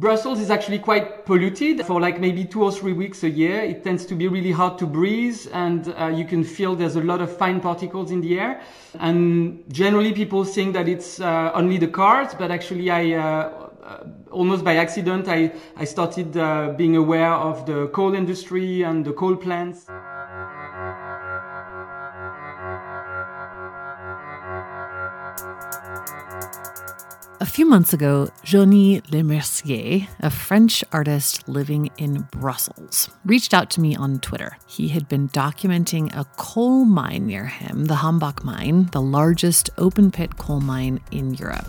Brussels is actually quite polluted for like maybe two or three weeks a year. It tends to be really hard to breathe and uh, you can feel there's a lot of fine particles in the air. And generally people think that it's uh, only the cars, but actually I, uh, uh almost by accident, I, I started uh, being aware of the coal industry and the coal plants. A few months ago, Joanie Lemercier, a French artist living in Brussels, reached out to me on Twitter. He had been documenting a coal mine near him, the Hambach mine, the largest open pit coal mine in Europe.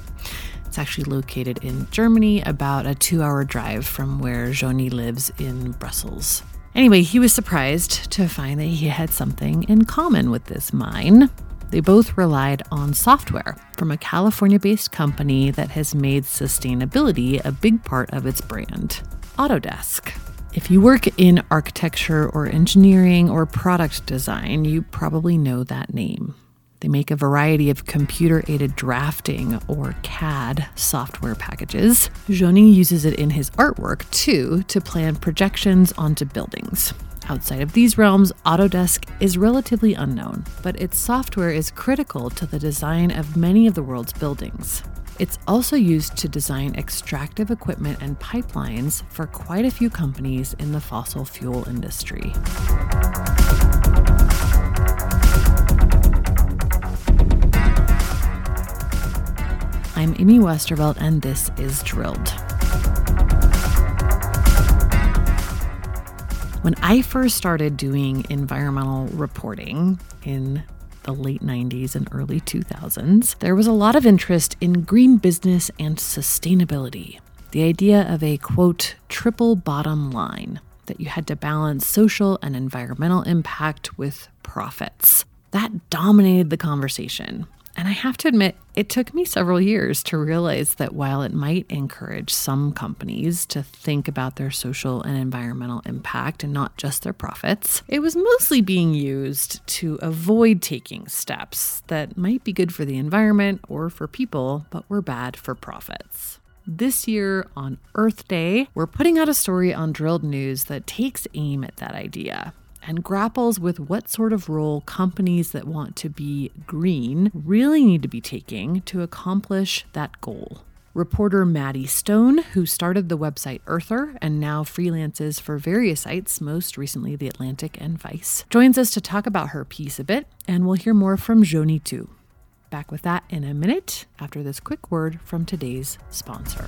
It's actually located in Germany, about a two hour drive from where Joanie lives in Brussels. Anyway, he was surprised to find that he had something in common with this mine. They both relied on software from a California based company that has made sustainability a big part of its brand Autodesk. If you work in architecture or engineering or product design, you probably know that name. They make a variety of computer aided drafting or CAD software packages. Johnny uses it in his artwork too to plan projections onto buildings. Outside of these realms, Autodesk is relatively unknown, but its software is critical to the design of many of the world's buildings. It's also used to design extractive equipment and pipelines for quite a few companies in the fossil fuel industry. I'm Amy Westervelt, and this is Drilled. When I first started doing environmental reporting in the late 90s and early 2000s, there was a lot of interest in green business and sustainability. The idea of a quote, triple bottom line, that you had to balance social and environmental impact with profits. That dominated the conversation. And I have to admit, it took me several years to realize that while it might encourage some companies to think about their social and environmental impact and not just their profits, it was mostly being used to avoid taking steps that might be good for the environment or for people, but were bad for profits. This year on Earth Day, we're putting out a story on Drilled News that takes aim at that idea and grapples with what sort of role companies that want to be green really need to be taking to accomplish that goal. Reporter Maddie Stone, who started the website Earther and now freelances for various sites, most recently The Atlantic and Vice, joins us to talk about her piece a bit, and we'll hear more from Joanie too. Back with that in a minute after this quick word from today's sponsor.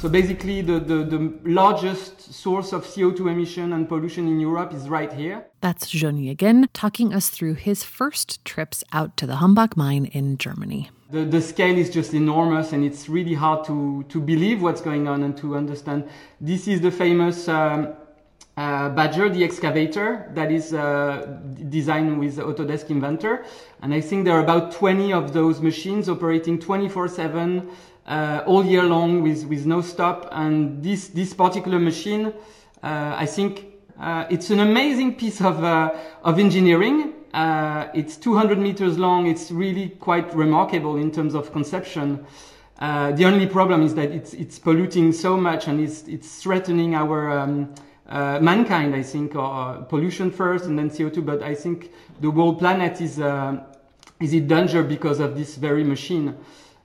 So basically, the, the, the, largest source of CO2 emission and pollution in Europe is right here. That's Joanie again, talking us through his first trips out to the Hambach mine in Germany. The, the scale is just enormous, and it's really hard to, to believe what's going on and to understand. This is the famous um, uh, Bagger, the excavator that is uh, designed with Autodesk Inventor. And I think there are about 20 of those machines operating 24 7 uh, all year long with, with no stop. And this, this particular machine, uh, I think uh, it's an amazing piece of, uh, of engineering. It's 200 meters long. It's really quite remarkable in terms of conception. The only problem is that it's it's polluting so much and it's it's threatening our um, uh, mankind. I think, or pollution first and then CO2. But I think the whole planet is uh, is in danger because of this very machine.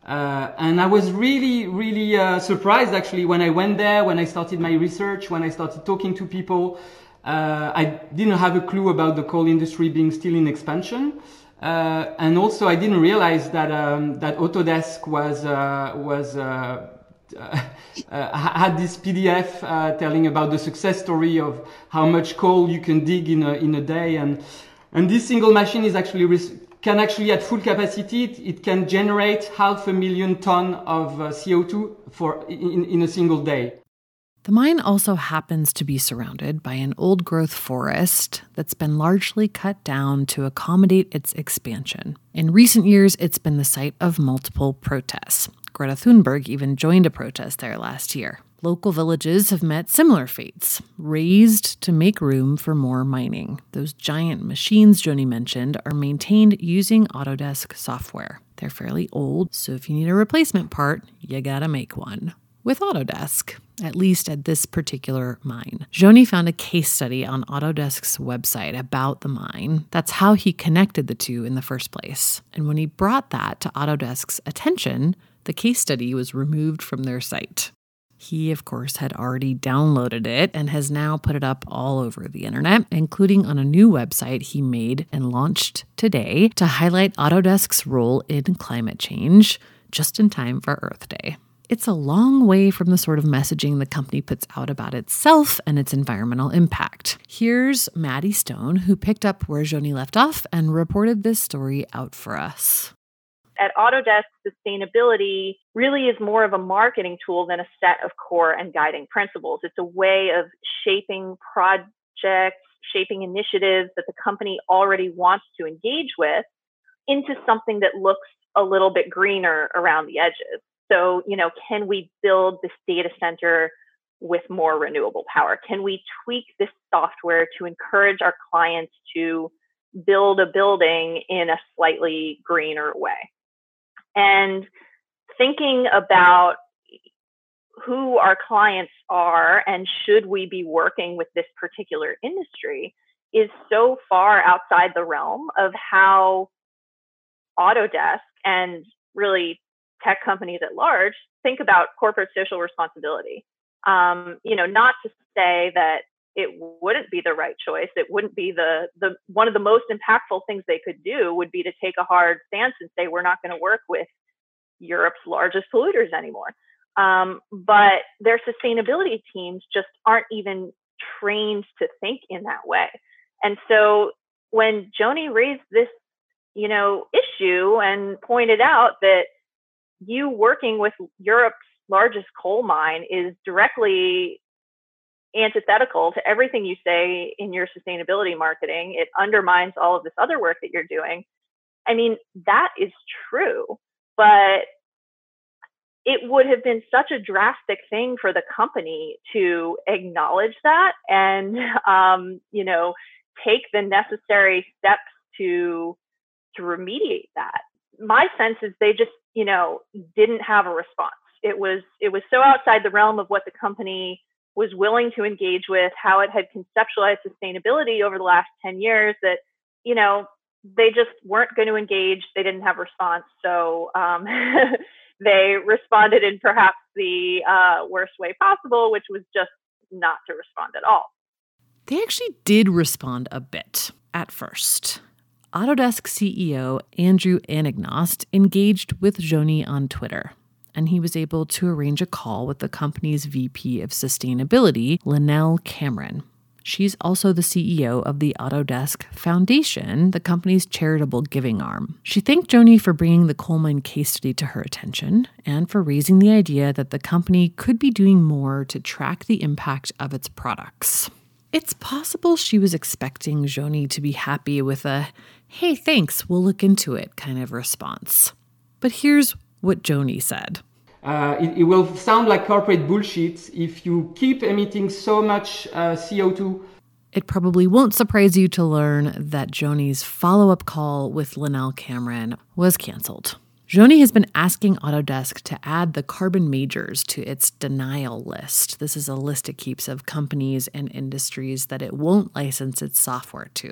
Uh, and I was really, really uh, surprised actually when I went there, when I started my research, when I started talking to people. Uh, I didn't have a clue about the coal industry being still in expansion. Uh, and also I didn't realize that, um, that Autodesk was, uh, was, uh, had this PDF telling about the success story of how much coal you can dig in a, in a day. And, and this single machine is actually can actually at full capacity, it, it can generate half a million ton of uh, CO2 for in, in a single day. The mine also happens to be surrounded by an old growth forest that's been largely cut down to accommodate its expansion. In recent years, it's been the site of multiple protests. Greta Thunberg even joined a protest there last year. Local villages have met similar fates, razed to make room for more mining. Those giant machines Joanie mentioned are maintained using Autodesk software. They're fairly old, so if you need a replacement part, you gotta make one. With Autodesk, at least at this particular mine. Joanie found a case study on Autodesk's website about the mine. That's how he connected the two in the first place. And when he brought that to Autodesk's attention, the case study was removed from their site. He, of course, had already downloaded it and has now put it up all over the internet, including on a new website he made and launched today to highlight Autodesk's role in climate change just in time for Earth Day. It's a long way from the sort of messaging the company puts out about itself and its environmental impact. Here's Maddie Stone, who picked up where Joanie left off and reported this story out for us at Autodesk, sustainability really is more of a marketing tool than a set of core and guiding principles. It's a way of shaping projects, shaping initiatives that the company already wants to engage with into something that looks a little bit greener around the edges. So, you know, can we build this data center with more renewable power? Can we tweak this software to encourage our clients to build a building in a slightly greener way? And thinking about who our clients are and should we be working with this particular industry is so far outside the realm of how Autodesk and really tech companies at large think about corporate social responsibility. Um, you know, not to say that it wouldn't be the right choice. It wouldn't be the the one of the most impactful things they could do would be to take a hard stance and say we're not going to work with Europe's largest polluters anymore. Um, but their sustainability teams just aren't even trained to think in that way. And so when Joanie raised this, you know, issue and pointed out that you working with Europe's largest coal mine is directly antithetical to everything you say in your sustainability marketing. It undermines all of this other work that you're doing. I mean, that is true, but it would have been such a drastic thing for the company to acknowledge that and, um, you know, take the necessary steps to to remediate that. My sense is they just, you know, didn't have a response. It was it was so outside the realm of what the company was willing to engage with, how it had conceptualized sustainability over the last 10 years that, you know, they just weren't going to engage. They didn't have response. So um, they responded in perhaps the uh, worst way possible, which was just not to respond at all. They actually did respond a bit at first. Autodesk CEO Andrew Anagnost engaged with Joanie on Twitter and he was able to arrange a call with the company's VP of Sustainability, Lynelle Cameron. She's also the CEO of the Autodesk Foundation, the company's charitable giving arm. She thanked Joanie for bringing the coal mine case study to her attention and for raising the idea that the company could be doing more to track the impact of its products. It's possible she was expecting Joanie to be happy with a, hey, thanks, we'll look into it kind of response. But here's what Joanie said. Uh, it, it, will sound like corporate bullshit if you keep emitting so much uh, CO2. It probably won't surprise you to learn that Joanie's follow up call with Lynelle Cameron was canceled. Joanie has been asking Autodesk to add the carbon majors to its denial list. This is a list it keeps of companies and industries that it won't license its software to,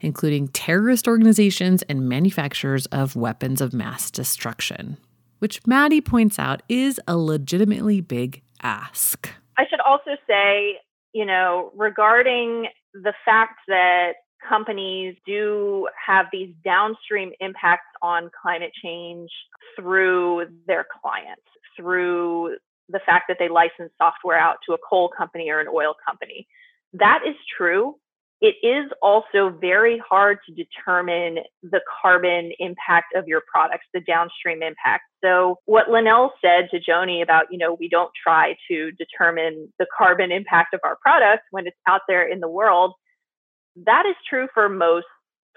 including terrorist organizations and manufacturers of weapons of mass destruction, which Maddie points out is a legitimately big ask. I should also say, you know, regarding the fact that companies do have these downstream impacts on climate change through their clients, through the fact that they license software out to a coal company or an oil company. That is true. It is also very hard to determine the carbon impact of your products, the downstream impact. So what Lynelle said to Joanie about, you know, we don't try to determine the carbon impact of our products when it's out there in the world that is true for most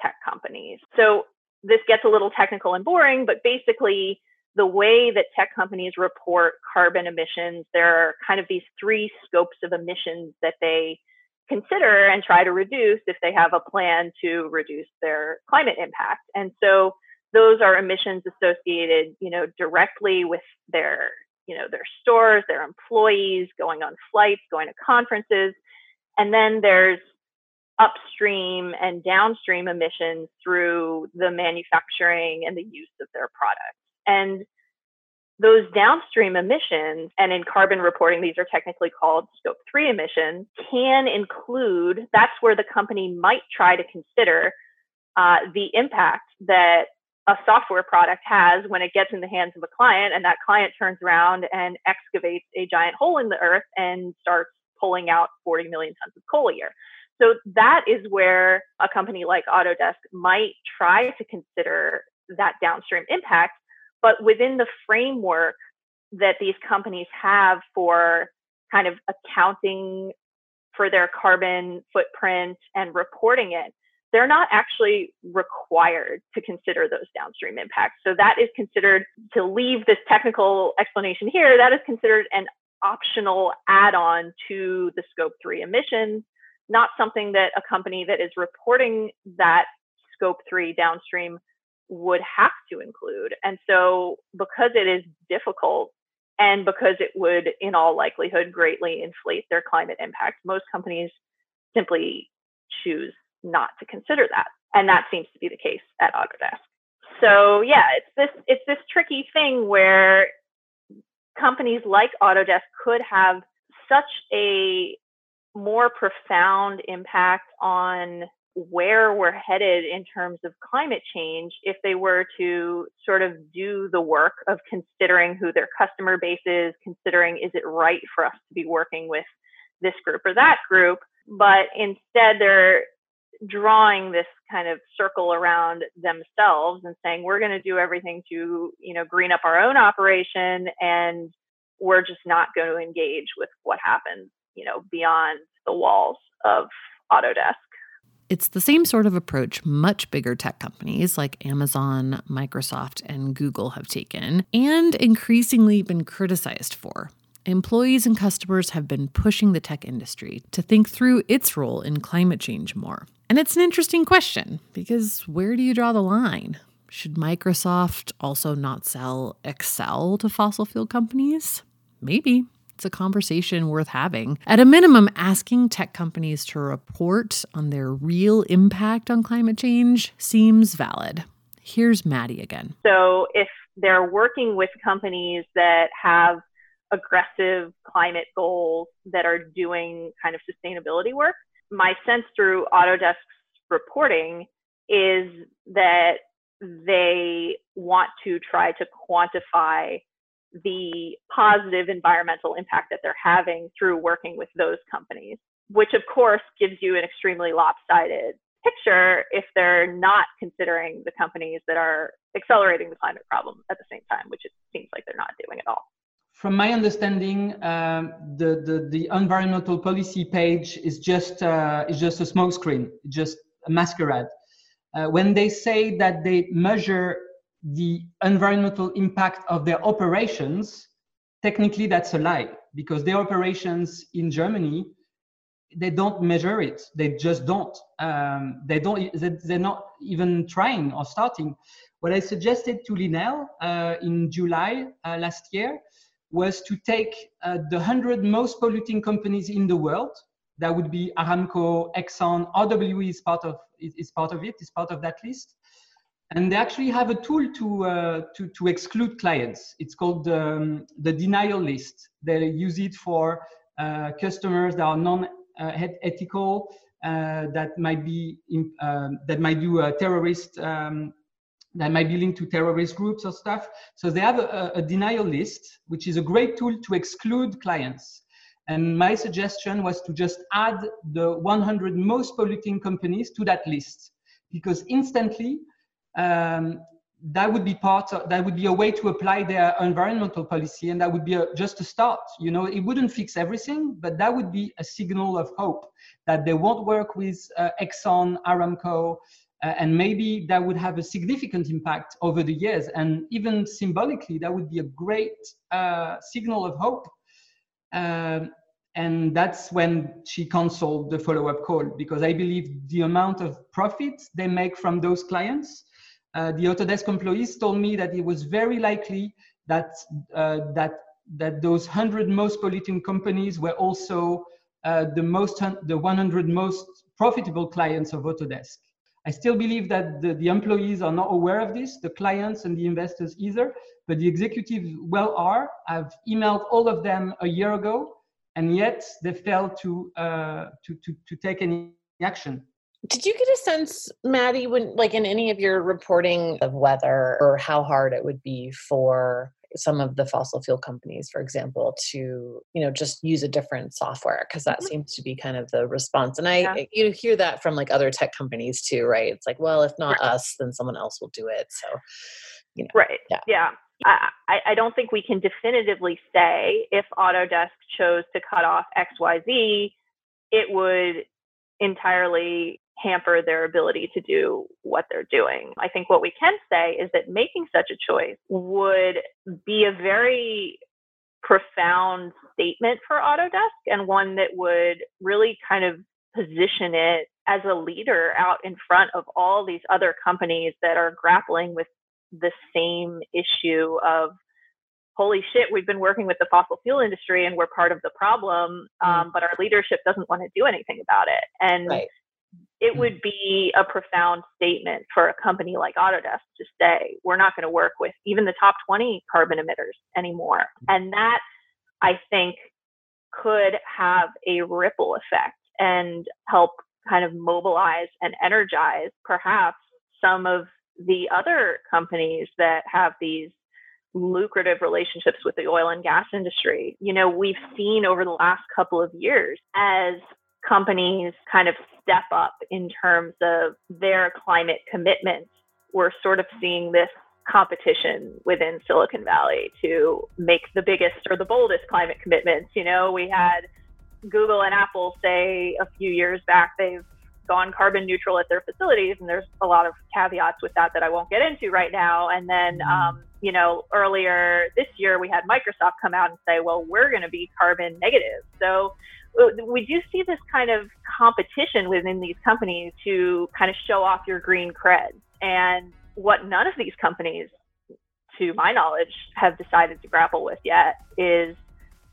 tech companies. So this gets a little technical and boring, but basically, the way that tech companies report carbon emissions, there are kind of these three scopes of emissions that they consider and try to reduce if they have a plan to reduce their climate impact. And so those are emissions associated, you know, directly with their, you know, their stores, their employees, going on flights, going to conferences. And then there's upstream and downstream emissions through the manufacturing and the use of their products. And those downstream emissions, and in carbon reporting, these are technically called scope three emissions, can include that's where the company might try to consider uh, the impact that a software product has when it gets in the hands of a client and that client turns around and excavates a giant hole in the earth and starts pulling out 40 million tons of coal a year. So that is where a company like Autodesk might try to consider that downstream impact, but within the framework that these companies have for kind of accounting for their carbon footprint and reporting it, they're not actually required to consider those downstream impacts. So that is considered to leave this technical explanation here, that is considered an optional add on to the scope three emissions not something that a company that is reporting that scope three downstream would have to include. And so, because it is difficult and because it would, in all likelihood, greatly inflate their climate impact, most companies simply choose not to consider that. And that seems to be the case at Autodesk. So yeah, it's this it's this tricky thing where companies like Autodesk could have such a more profound impact on where we're headed in terms of climate change if they were to sort of do the work of considering who their customer base is, considering is it right for us to be working with this group or that group, but instead they're drawing this kind of circle around themselves and saying we're going to do everything to, you know, green up our own operation and we're just not going to engage with what happens you know, beyond the walls of Autodesk. It's the same sort of approach much bigger tech companies like Amazon, Microsoft, and Google have taken, and increasingly been criticized for. Employees and customers have been pushing the tech industry to think through its role in climate change more. And it's an interesting question because where do you draw the line? Should Microsoft also not sell Excel to fossil fuel companies? Maybe. It's a conversation worth having. At a minimum, asking tech companies to report on their real impact on climate change seems valid. Here's Maddie again. So, if they're working with companies that have aggressive climate goals that are doing kind of sustainability work, my sense through Autodesk's reporting is that they want to try to quantify the positive environmental impact that they're having through working with those companies, which of course gives you an extremely lopsided picture if they're not considering the companies that are accelerating the climate problem at the same time, which it seems like they're not doing at all. From my understanding, um, the, the, the environmental policy page is just uh, is just a smokescreen, just a masquerade. Uh, when they say that they measure the environmental impact of their operations, technically that's a lie because their operations in Germany, they don't measure it. They just don't. Um, they don't. They're not even trying or starting. what I suggested to Lynelle uh, in July uh, last year was to take uh, the 100 most polluting companies in the world. That would be Aramco, Exxon, RWE is part of, is part of it, is part of that list. And they actually have a tool to, uh, to, to exclude clients. It's called um, the denial list. They use it for uh, customers that are non-ethical, uh, that might be in, um, that might do a terrorist um, that might be linked to terrorist groups or stuff. So they have a, a, denial list, which is a great tool to exclude clients. And my suggestion was to just add the 100 most polluting companies to that list, because instantly um, that would be part of, that would be a way to apply their environmental policy and that would be a, just a start you know? It wouldn't fix everything but that would be a signal of hope that they won't work with uh, exxon aramco uh, and maybe that would have a significant impact over the years. And even symbolically that would be a great uh, signal of hope. Um, and that's when she canceled the follow-up call because i believe the amount of profit they make from those clients uh, the Autodesk employees told me that it was very likely that uh, that that those 100 most polluting companies were also uh, the most the 100 most profitable clients of Autodesk. I still believe that the, the employees are not aware of this, the clients and the investors either, but the executives well are. I've emailed all of them a year ago, and yet they failed to, uh, to, to, to take any action did you get a sense maddie when like in any of your reporting of whether or how hard it would be for some of the fossil fuel companies for example to you know just use a different software because that mm-hmm. seems to be kind of the response and i yeah. you hear that from like other tech companies too right it's like well if not right. us then someone else will do it so you know right yeah yeah I, I don't think we can definitively say if Autodesk chose to cut off XYZ, it would entirely hamper their ability to do what they're doing. I think what we can say is that making such a choice would be a very profound statement for Autodesk and one that would really kind of position it as a leader out in front of all these other companies that are grappling with the same issue of holy shit we've been working with the fossil fuel industry and we're part of the problem mm. um, but our leadership doesn't want to do anything about it and right it hmm. would be a profound statement for a company like Autodesk to say, we're not going to work with even the top 20 carbon emitters anymore. And that, I think, could have a ripple effect and help kind of mobilize and energize perhaps some of the other companies that have these lucrative relationships with the oil and gas industry. You know, we've seen over the last couple of years as companies kind of step up in terms of their climate commitments, we're sort of seeing this competition within Silicon Valley to make the biggest or the boldest climate commitments. You know, we had Google and Apple say a few years back they've gone carbon neutral at their facilities, and there's a lot of caveats with that that I won't get into right now. And then, um, you know, earlier this year we had Microsoft come out and say, well, we're going to be carbon negative. So we do see this kind of competition within these companies to kind of show off your green cred. And what none of these companies, to my knowledge, have decided to grapple with yet is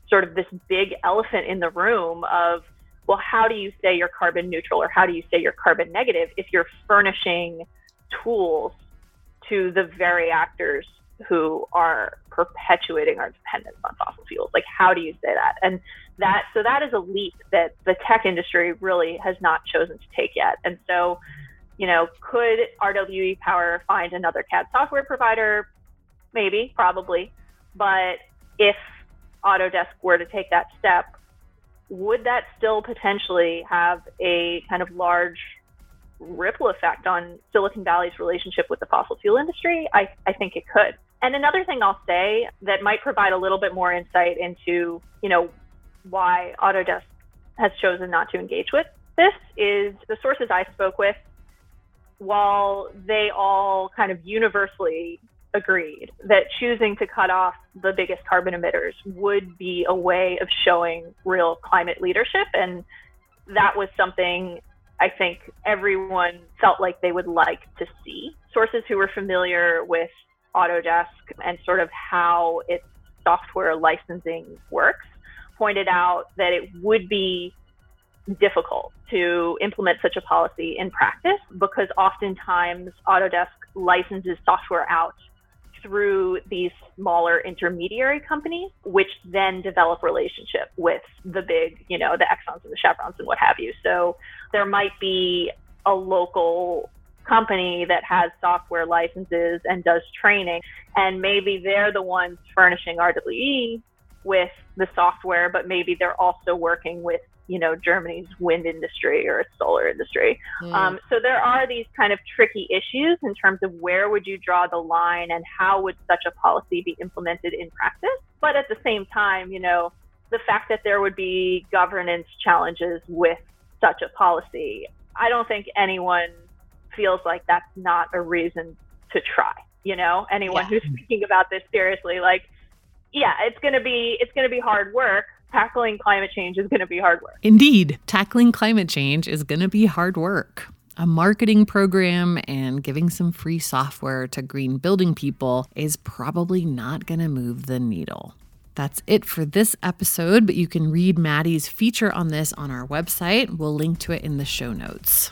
sort of this big elephant in the room of, well, how do you say you're carbon neutral or how do you say you're carbon negative if you're furnishing tools to the very actors who are perpetuating our dependence on fossil fuels. Like, how do you say that? And that, so that is a leap that the tech industry really has not chosen to take yet. And so, you know, could RWE Power find another CAD software provider? Maybe, probably. But if Autodesk were to take that step, would that still potentially have a kind of large ripple effect on Silicon Valley's relationship with the fossil fuel industry? I, I think it could. And another thing I'll say that might provide a little bit more insight into, you know, why Autodesk has chosen not to engage with this is the sources I spoke with, while they all kind of universally agreed that choosing to cut off the biggest carbon emitters would be a way of showing real climate leadership. And that was something I think everyone felt like they would like to see. Sources who were familiar with Autodesk and sort of how its software licensing works pointed out that it would be difficult to implement such a policy in practice because oftentimes Autodesk licenses software out through these smaller intermediary companies, which then develop relationship with the big, you know, the Exxons and the Chevrons and what have you. So there might be a local company that has software licenses and does training, and maybe they're the ones furnishing RWE with the software, but maybe they're also working with you know Germany's wind industry or its solar industry. Mm. Um, so there are these kind of tricky issues in terms of where would you draw the line and how would such a policy be implemented in practice. But at the same time, you know, the fact that there would be governance challenges with such a policy, I don't think anyone feels like that's not a reason to try. You know, anyone yeah. who's thinking about this seriously, like, yeah, it's gonna be it's gonna be hard work, tackling climate change is going to be hard work. Indeed, tackling climate change is going to be hard work. A marketing program and giving some free software to green building people is probably not going to move the needle. That's it for this episode, but you can read Maddie's feature on this on our website. We'll link to it in the show notes.